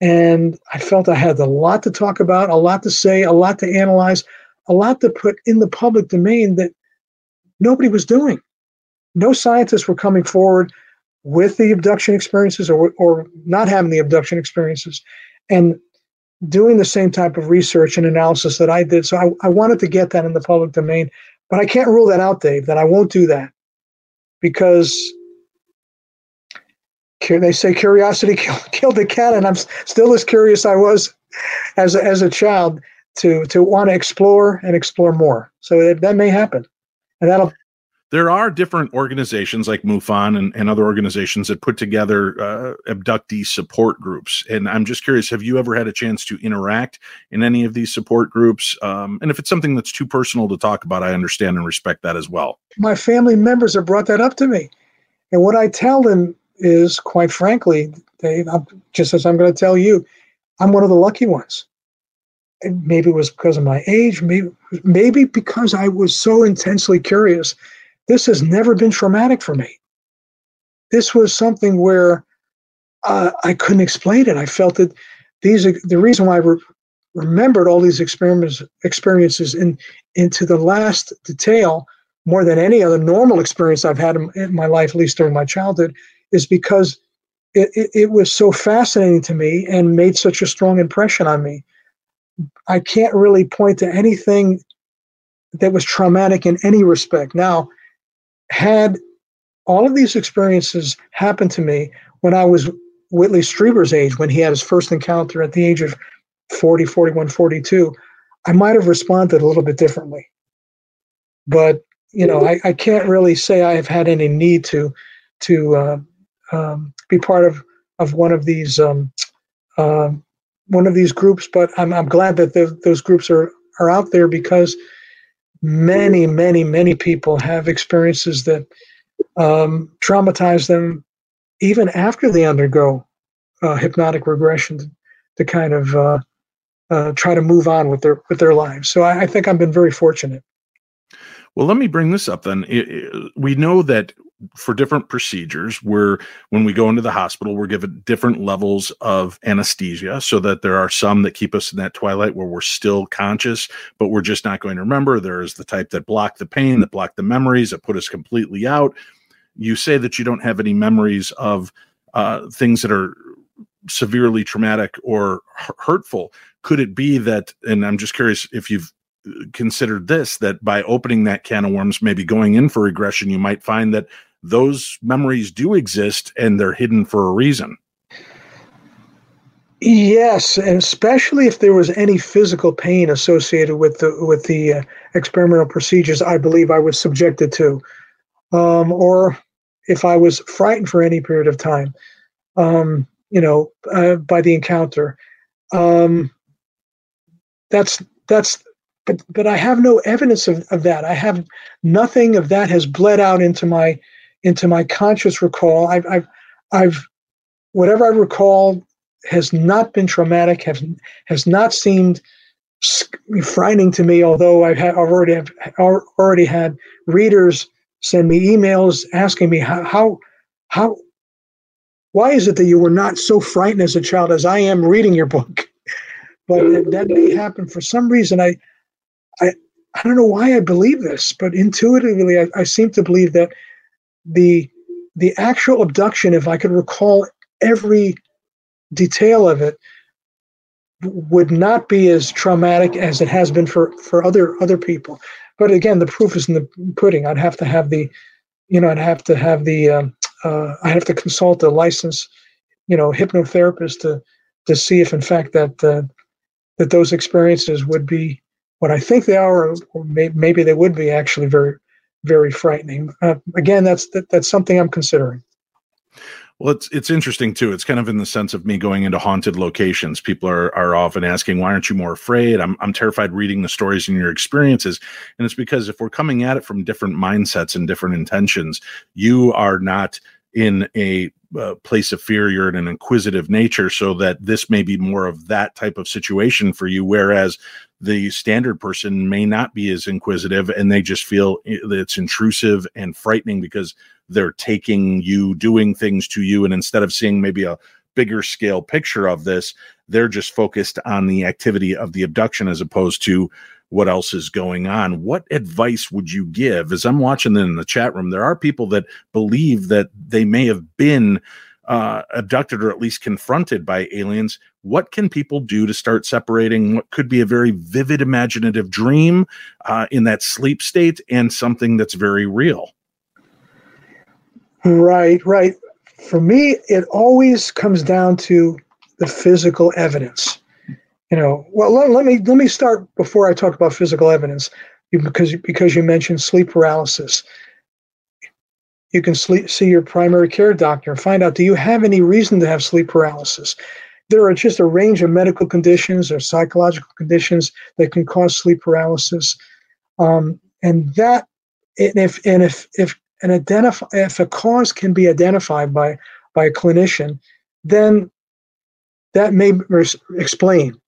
and I felt I had a lot to talk about, a lot to say, a lot to analyze, a lot to put in the public domain that nobody was doing. No scientists were coming forward with the abduction experiences or, or not having the abduction experiences and doing the same type of research and analysis that I did. So I, I wanted to get that in the public domain but I can't rule that out, Dave, that I won't do that because they say curiosity killed the cat, and I'm still as curious I was as a, as a child to to want to explore and explore more. So that, that may happen, and that'll there are different organizations like MUFON and, and other organizations that put together uh, abductee support groups. And I'm just curious, have you ever had a chance to interact in any of these support groups? Um, and if it's something that's too personal to talk about, I understand and respect that as well. My family members have brought that up to me. And what I tell them is, quite frankly, Dave, I'm, just as I'm going to tell you, I'm one of the lucky ones. And maybe it was because of my age, maybe, maybe because I was so intensely curious this has never been traumatic for me. This was something where uh, I couldn't explain it. I felt that these the reason why I re- remembered all these experiments experiences in into the last detail more than any other normal experience I've had in, in my life, at least during my childhood, is because it, it, it was so fascinating to me and made such a strong impression on me. I can't really point to anything that was traumatic in any respect. Now, had all of these experiences happen to me when I was Whitley Strieber's age, when he had his first encounter at the age of 40, 41, 42, I might have responded a little bit differently. But, you know, I, I can't really say I have had any need to to uh, um, be part of, of one of these um, uh, one of these groups, but I'm, I'm glad that the, those groups are, are out there because many, many, many people have experiences that um, traumatize them even after they undergo uh, hypnotic regression to, to kind of uh, uh, try to move on with their with their lives. So I, I, think I've been very fortunate. Well, let me bring this up then. We know that for different procedures where when we go into the hospital we're given different levels of anesthesia so that there are some that keep us in that twilight where we're still conscious but we're just not going to remember. There is the type that block the pain that block the memories that put us completely out. You say that you don't have any memories of uh, things that are severely traumatic or hurtful. Could it be that and i'm just curious if you've uh, considered this that by opening that can of worms maybe going in for regression you might find that those memories do exist and they're hidden for a reason. Yes, and especially if there was any physical pain associated with the with the uh, experimental procedures, I believe I was subjected to, um, or if I was frightened for any period of time. Um, you know, uh, by the encounter. Um, that's that's but but I have no evidence of, of that. I have nothing of that has bled out into my into my conscious recall. I've I've, I've whatever I recall has not been traumatic, has has not seemed frightening to me. Although I've had, I've already have already had readers send me emails asking me how how how why is it that you were not so frightened as a child as I am reading your book? But that may happen for some reason. I I I don't know why I believe this, but intuitively I, I seem to believe that the the actual abduction, if I could recall every detail of it, would not be as traumatic as it has been for for other other people. But again, the proof is in the pudding. I'd have to have the, you know, I'd have to have the, um, uh, I have to consult a licensed, you know, hypnotherapist to to see if in fact that uh, that those experiences would be what I think they are, or may, maybe they would be actually very, very frightening. Uh, again, that's that, that's something I'm considering. Well, it's it's interesting too. It's kind of in the sense of me going into haunted locations. People are are often asking, "Why aren't you more afraid?" I'm I'm terrified reading the stories and your experiences, and it's because if we're coming at it from different mindsets and different intentions, you are not in a uh, place of fear. You're in an inquisitive nature so that this may be more of that type of situation for you whereas the standard person may not be as inquisitive and they just feel that it's intrusive and frightening because they're taking you doing things to you. And instead of seeing maybe a bigger scale picture of this they're just focused on the activity of the abduction as opposed to what else is going on what advice would you give as i'm watching in the chat room there are people that believe that they may have been uh, abducted or at least confronted by aliens, what can people do to start separating what could be a very vivid imaginative dream uh, in that sleep state and something that's very real? Right, right. For me, it always comes down to the physical evidence. You know, well, let, let me let me start before I talk about physical evidence, because because you mentioned sleep paralysis. You can sleep, see your primary care doctor and find out do you have any reason to have sleep paralysis? There are just a range of medical conditions or psychological conditions that can cause sleep paralysis. Um, and that and if and if if an identify if a cause can be identified by by a clinician then that may explain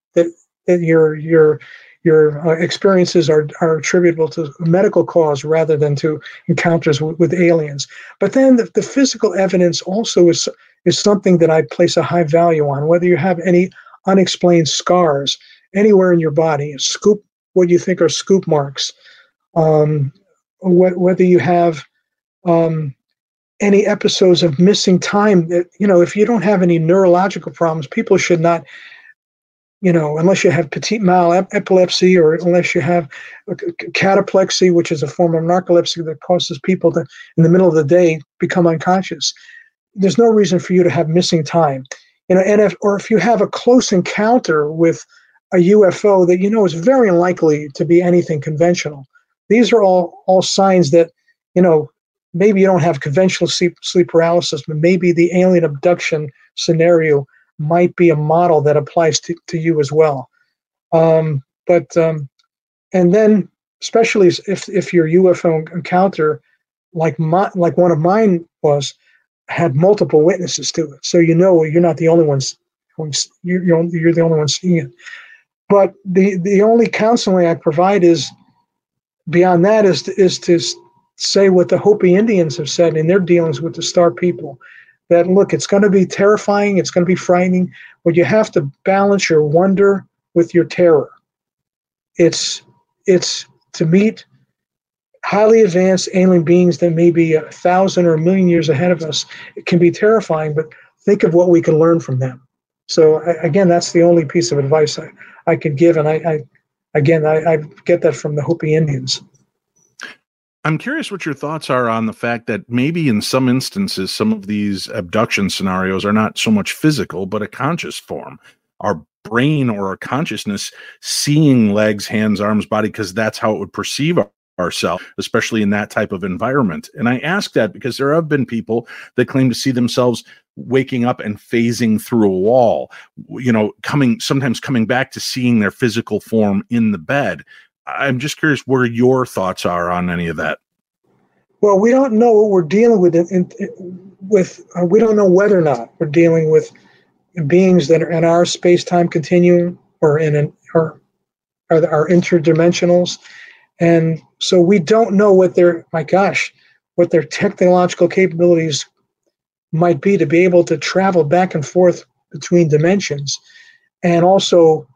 your your your uh, experiences are, are attributable to medical cause rather than to encounters w- with aliens. But then the, the physical evidence also is, is something that I place a high value on, whether you have any unexplained scars anywhere in your body, scoop, what you think are scoop marks, um, wh- whether you have um, any episodes of missing time that, you know, if you don't have any neurological problems, people should not you know, unless you have petit mal epilepsy or unless you have cataplexy, which is a form of narcolepsy that causes people to, in the middle of the day, become unconscious. There's no reason for you to have missing time, you know, and if or if you have a close encounter with a UFO that you know is very unlikely to be anything conventional. These are all all signs that, you know, maybe you don't have conventional sleep sleep paralysis, but maybe the alien abduction scenario might be a model that applies to, to you as well. Um, but um, and then especially if if your UFO encounter, like my like one of mine was, had multiple witnesses to it, so you know you're not the only ones. You're you're the only one seeing it. But the the only counseling I provide is beyond that is to, is to say what the Hopi Indians have said in their dealings with the Star People that look, it's going to be terrifying, it's going to be frightening, but you have to balance your wonder with your terror. It's it's to meet highly advanced alien beings that may be a thousand or a million years ahead of us. It can be terrifying, but think of what we can learn from them. So again, that's the only piece of advice I, I could give, and I, I again I, I get that from the Hopi Indians. I'm curious what your thoughts are on the fact that maybe in some instances, some of these abduction scenarios are not so much physical, but a conscious form. Our brain or our consciousness seeing legs, hands, arms, body, because that's how it would perceive ourselves, especially in that type of environment. And I ask that because there have been people that claim to see themselves waking up and phasing through a wall, you know, coming sometimes coming back to seeing their physical form in the bed. I'm just curious where your thoughts are on any of that. Well, we don't know what we're dealing with. In, in, with uh, we don't know whether or not we're dealing with beings that are in our space-time continuum or in an or are, are interdimensionals, and so we don't know what their my gosh, what their technological capabilities might be to be able to travel back and forth between dimensions, and also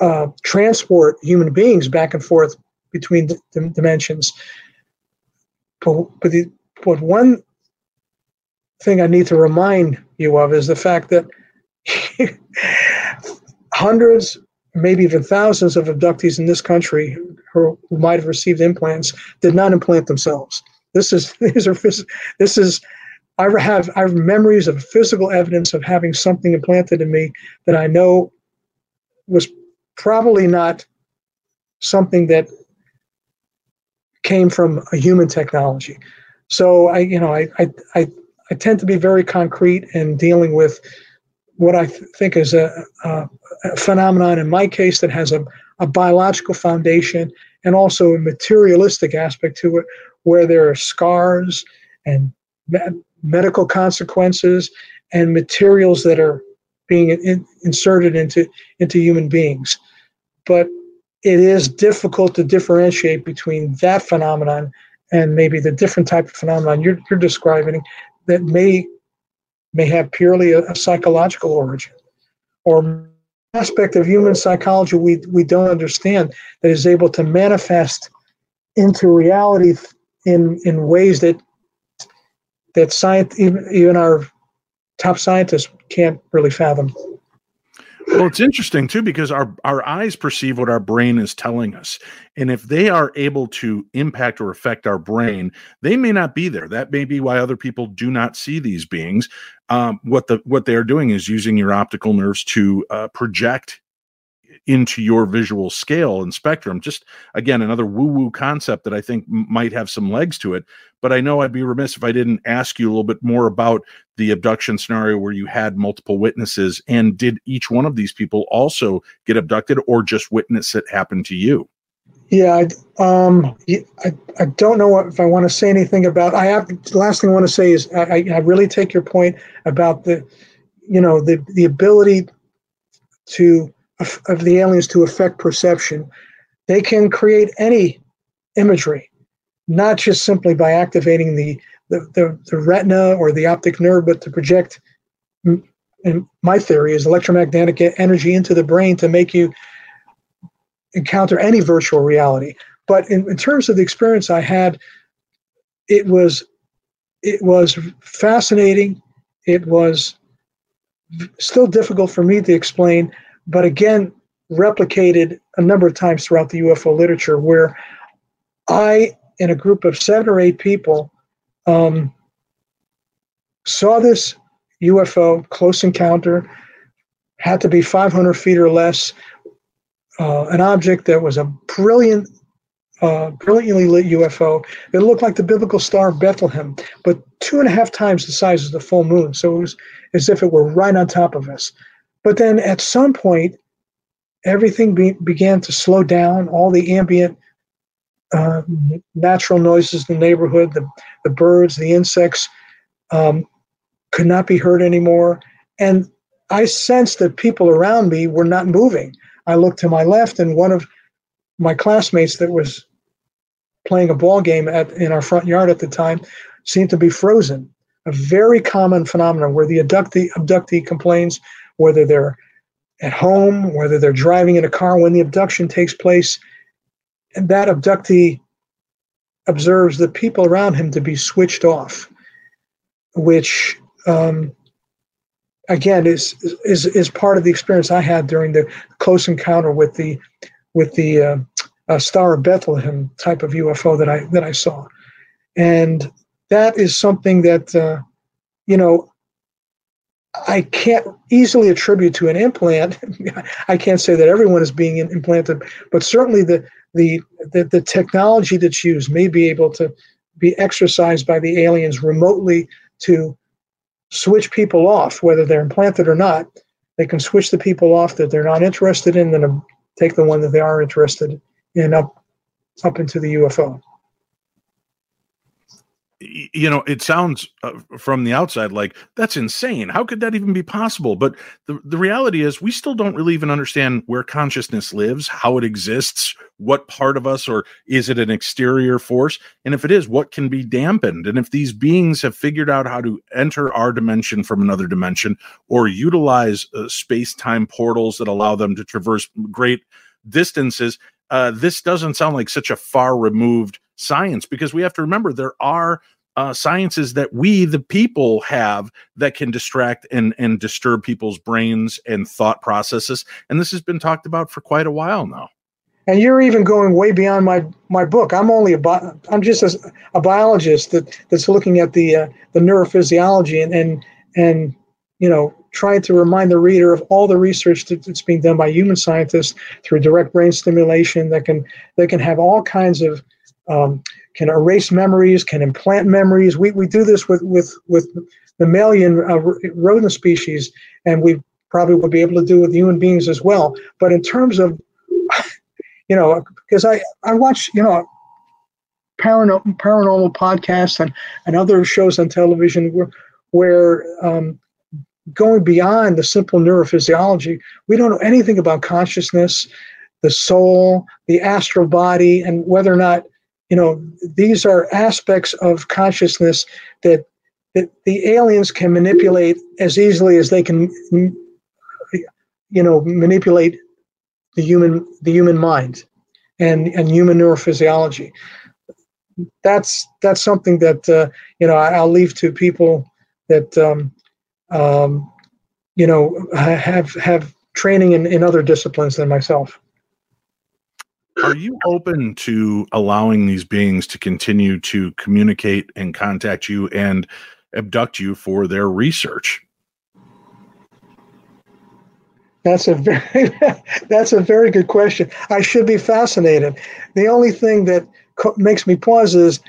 uh, transport human beings back and forth between the, dimensions. But, but, the, but one thing I need to remind you of is the fact that hundreds, maybe even thousands of abductees in this country who, who might have received implants did not implant themselves. This is these are this is I have I have memories of physical evidence of having something implanted in me that I know was probably not something that came from a human technology. So I, you know, I, I, I, I tend to be very concrete in dealing with what I th- think is a, a, a, phenomenon in my case that has a, a biological foundation and also a materialistic aspect to it, where there are scars and me- medical consequences and materials that are being in, inserted into into human beings. But it is difficult to differentiate between that phenomenon and maybe the different type of phenomenon you're, you're describing that may may have purely a, a psychological origin or aspect of human psychology we, we don't understand that is able to manifest into reality in in ways that that science even even our top scientists can't really fathom. Well, it's interesting too because our our eyes perceive what our brain is telling us, and if they are able to impact or affect our brain, they may not be there. That may be why other people do not see these beings. Um, what the what they are doing is using your optical nerves to uh, project into your visual scale and spectrum. Just again, another woo woo concept that I think might have some legs to it. But I know I'd be remiss if I didn't ask you a little bit more about the abduction scenario where you had multiple witnesses. And did each one of these people also get abducted or just witness it happen to you? Yeah, I, um, I, I don't know if I want to say anything about. I have the last thing I want to say is I, I really take your point about the, you know, the the ability to of, the aliens to affect perception. They can create any imagery, not just simply by activating the, the, the, the retina or the optic nerve, but to project, and my theory is electromagnetic energy into the brain to make you encounter any virtual reality. But in, in terms of the experience I had, it was it was fascinating. It was still difficult for me to explain, but again, replicated a number of times throughout the UFO literature where I, in a group of seven or eight people, um, saw this UFO close encounter, had to be 500 feet or less, uh, an object that was a brilliant, uh, brilliantly lit UFO. It looked like the biblical star of Bethlehem, but two and a half times the size of the full moon. So it was as if it were right on top of us. But then at some point, everything be, began to slow down. All the ambient uh, natural noises in the neighborhood, the, the birds, the insects, um, could not be heard anymore. And I sensed that people around me were not moving. I looked to my left, and one of my classmates that was playing a ball game at in our front yard at the time seemed to be frozen. A very common phenomenon where the abductee, abductee complains whether they're at home, whether they're driving in a car when the abduction takes place. And that abductee observes the people around him to be switched off, which um, again is, is is part of the experience I had during the close encounter with the with the uh, uh, Star of Bethlehem type of UFO that I that I saw, and that is something that uh, you know I can't easily attribute to an implant. I can't say that everyone is being implanted, but certainly the, the the the technology that's used may be able to be exercised by the aliens remotely to switch people off, whether they're implanted or not. They can switch the people off that they're not interested in, and uh, take the one that they are interested in up up into the UFO you know it sounds uh, from the outside like that's insane. How could that even be possible? But the, the reality is we still don't really even understand where consciousness lives how it exists what part of us or is it an exterior force? And if it is what can be dampened? And if these beings have figured out how to enter our dimension from another dimension or utilize uh, space-time portals that allow them to traverse great distances uh, this doesn't sound like such a far removed science because we have to remember there are uh, sciences that we the people have that can distract and and disturb people's brains and thought processes and this has been talked about for quite a while now. And you're even going way beyond my my book. I'm only a bi- i'm just a, a biologist that that's looking at the uh, the neurophysiology and and and you know trying to remind the reader of all the research that, that's being done by human scientists through direct brain stimulation that can that can have all kinds of um, can erase memories, can implant memories. We, we do this with, with, with mammalian uh, rodent species, and we probably will be able to do with human beings as well. But in terms of, you know, because I, I watch, you know, paranormal, paranormal podcasts and, and other shows on television where, where um, going beyond the simple neurophysiology, we don't know anything about consciousness, the soul, the astral body, and whether or not you know, these are aspects of consciousness that that the aliens can manipulate as easily as they can, you know, manipulate the human the human mind and and human neurophysiology. That's that's something that uh, you know I, will leave to people that um, um, you know have have training in, in other disciplines than myself are you open to allowing these beings to continue to communicate and contact you and abduct you for their research? That's a very that's a very good question. I should be fascinated. The only thing that co- makes me pause is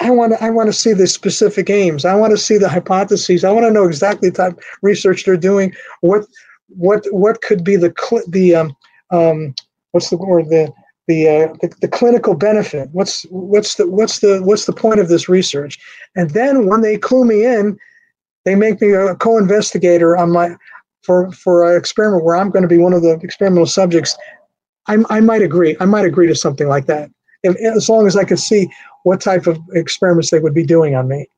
I want to I want to see the specific aims. I want to see the hypotheses. I want to know exactly the type research they're doing. What what what could be the cl- the um, um, what's the word the the, uh, the, the clinical benefit? What's what's the what's the what's the point of this research? And then when they clue me in they make me a co-investigator on my for for an experiment where i'm going to be one of the experimental subjects. I, I might agree i might agree to something like that if, as long as i could see what type of experiments they would be doing on me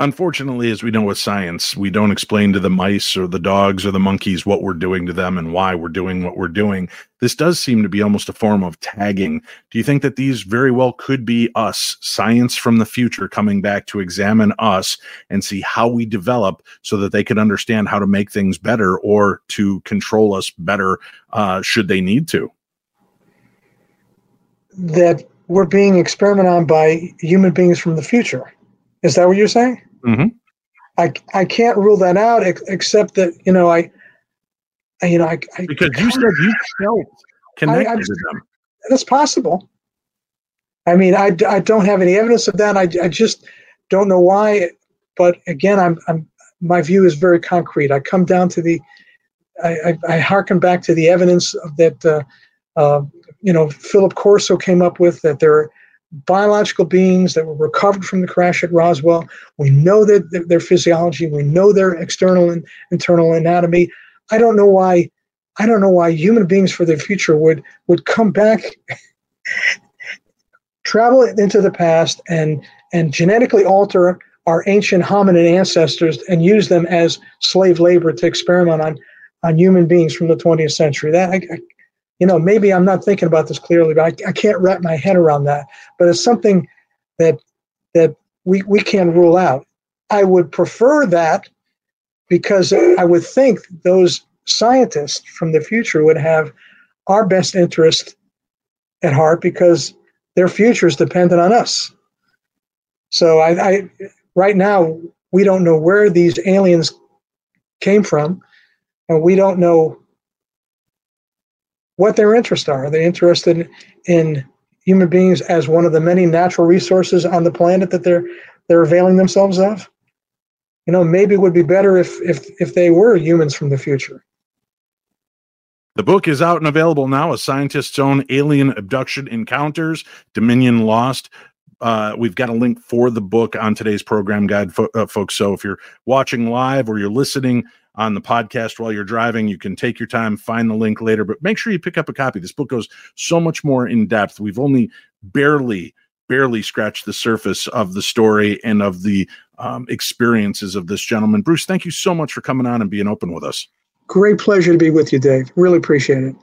unfortunately, as we know with science, we don't explain to the mice or the dogs or the monkeys what we're doing to them and why we're doing what we're doing. This does seem to be almost a form of tagging. Do you think that these very well could be us, science from the future, coming back to examine us and see how we develop so that they can understand how to make things better or to control us better uh, should they need to? That we're being experimented on by human beings from the future. Is that what you're saying? Mm-hmm. I I can't rule that out except that you know I, I you know I, I because you said you felt connected I, to them. That's possible. I mean, I, I don't have any evidence of that. I, I just don't know why. But again, I'm I'm my view is very concrete. I come down to the I, I, I harken back to the evidence that uh, uh, you know Philip Corso came up with that there biological beings that were recovered from the crash at Roswell. We know that their physiology, we know their external and internal anatomy. I don't know why I don't know why human beings for the future would would come back travel into the past and and genetically alter our ancient hominid ancestors and use them as slave labor to experiment on on human beings from the 20th century. That I, I you know, maybe I'm not thinking about this clearly, but I, I can't wrap my head around that. But it's something that that we, we can rule out. I would prefer that because I would think those scientists from the future would have our best interest at heart because their future is dependent on us. So I, I right now we don't know where these aliens came from, and we don't know what their interests are. Are they interested in human beings as one of the many natural resources on the planet that they're they're availing themselves of? You know, maybe it would be better if if if they were humans from the future. The book is out and available now. A scientist's own alien abduction encounters, Dominion Lost. Uh, we've got a link for the book on today's program guide, fo- uh, folks. So if you're watching live or you're listening on the podcast while you're driving, you can take your time, find the link later, but make sure you pick up a copy. This book goes so much more in depth. We've only barely, barely scratched the surface of the story and of the um, experiences of this gentleman. Bruce, thank you so much for coming on and being open with us. Great pleasure to be with you, Dave. Really appreciate it.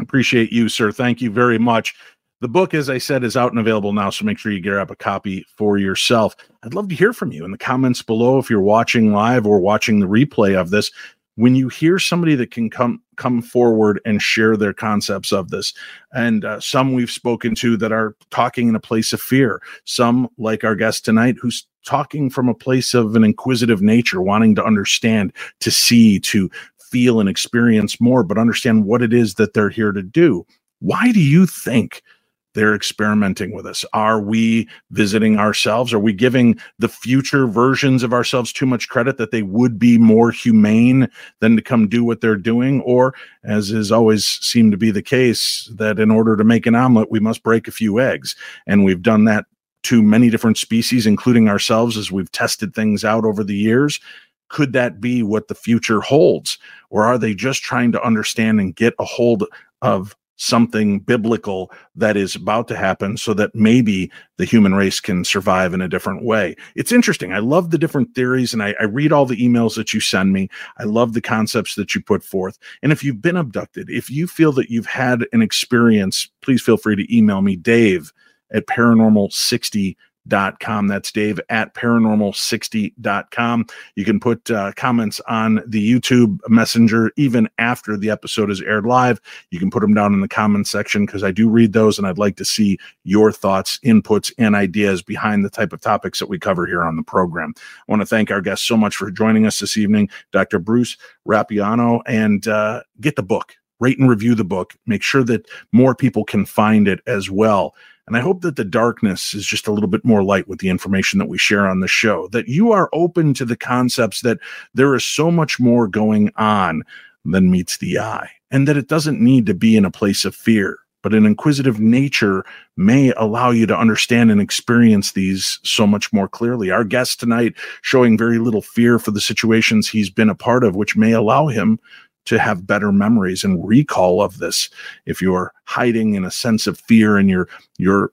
Appreciate you, sir. Thank you very much. The book, as I said, is out and available now, so make sure you grab a copy for yourself. I'd love to hear from you in the comments below if you're watching live or watching the replay of this. When you hear somebody that can come come forward and share their concepts of this, and uh, some we've spoken to that are talking in a place of fear, some like our guest tonight who's talking from a place of an inquisitive nature, wanting to understand, to see, to feel and experience more, but understand what it is that they're here to do. Why do you think they're experimenting with us? Are we visiting ourselves? Are we giving the future versions of ourselves too much credit that they would be more humane than to come do what they're doing? Or, as is always seemed to be the case, that in order to make an omelet, we must break a few eggs. And we've done that to many different species, including ourselves, as we've tested things out over the years could that be what the future holds? Or are they just trying to understand and get a hold of something biblical that is about to happen so that maybe the human race can survive in a different way. It's interesting. I love the different theories and I, I, read all the emails that you send me. I love the concepts that you put forth. And if you've been abducted, if you feel that you've had an experience, please feel free to email me, Dave at paranormal60 dot com. That's Dave at paranormal60.com. You can put uh, comments on the YouTube Messenger even after the episode is aired live. You can put them down in the comments section because I do read those and I'd like to see your thoughts, inputs, and ideas behind the type of topics that we cover here on the program. I want to thank our guests so much for joining us this evening, Dr. Bruce Rapuano, and uh, get the book. Rate and review the book. Make sure that more people can find it as well. And I hope that the darkness is just a little bit more light with the information that we share on the show, that you are open to the concepts that there is so much more going on than meets the eye, and that it doesn't need to be in a place of fear. But an inquisitive nature may allow you to understand and experience these so much more clearly. Our guest tonight showing very little fear for the situations he's been a part of, which may allow him to have better memories and recall of this. If you're hiding in a sense of fear and you're you're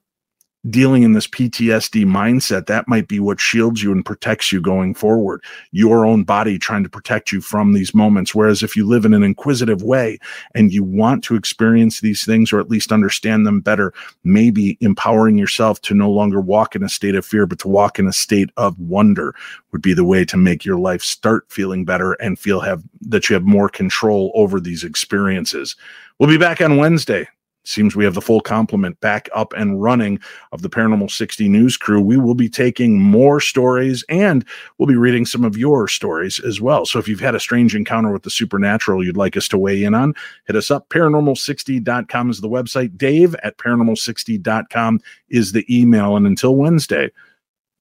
dealing in this PTSD mindset, that might be what shields you and protects you going forward. Your own body trying to protect you from these moments. Whereas if you live in an inquisitive way and you want to experience these things or at least understand them better, maybe empowering yourself to no longer walk in a state of fear, but to walk in a state of wonder would be the way to make your life start feeling better and feel have that you have more control over these experiences. We'll be back on Wednesday seems we have the full complement back up and running of the Paranormal 60 news crew. We will be taking more stories and we'll be reading some of your stories as well. So if you've had a strange encounter with the supernatural you'd like us to weigh in on, hit us up. Paranormal60.com is the website. Dave at paranormal60.com is the email. And until Wednesday,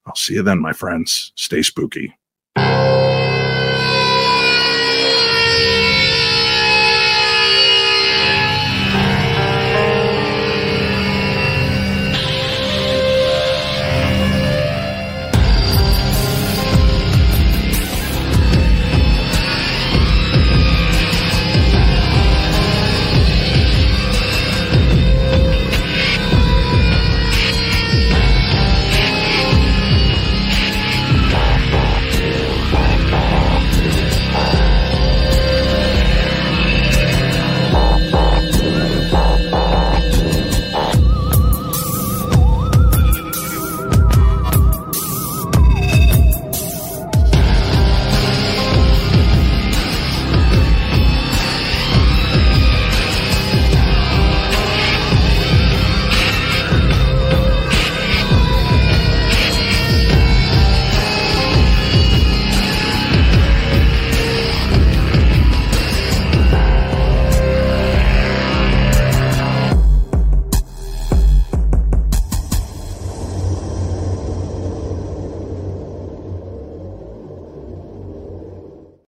I'll see you then, my friends. Stay spooky.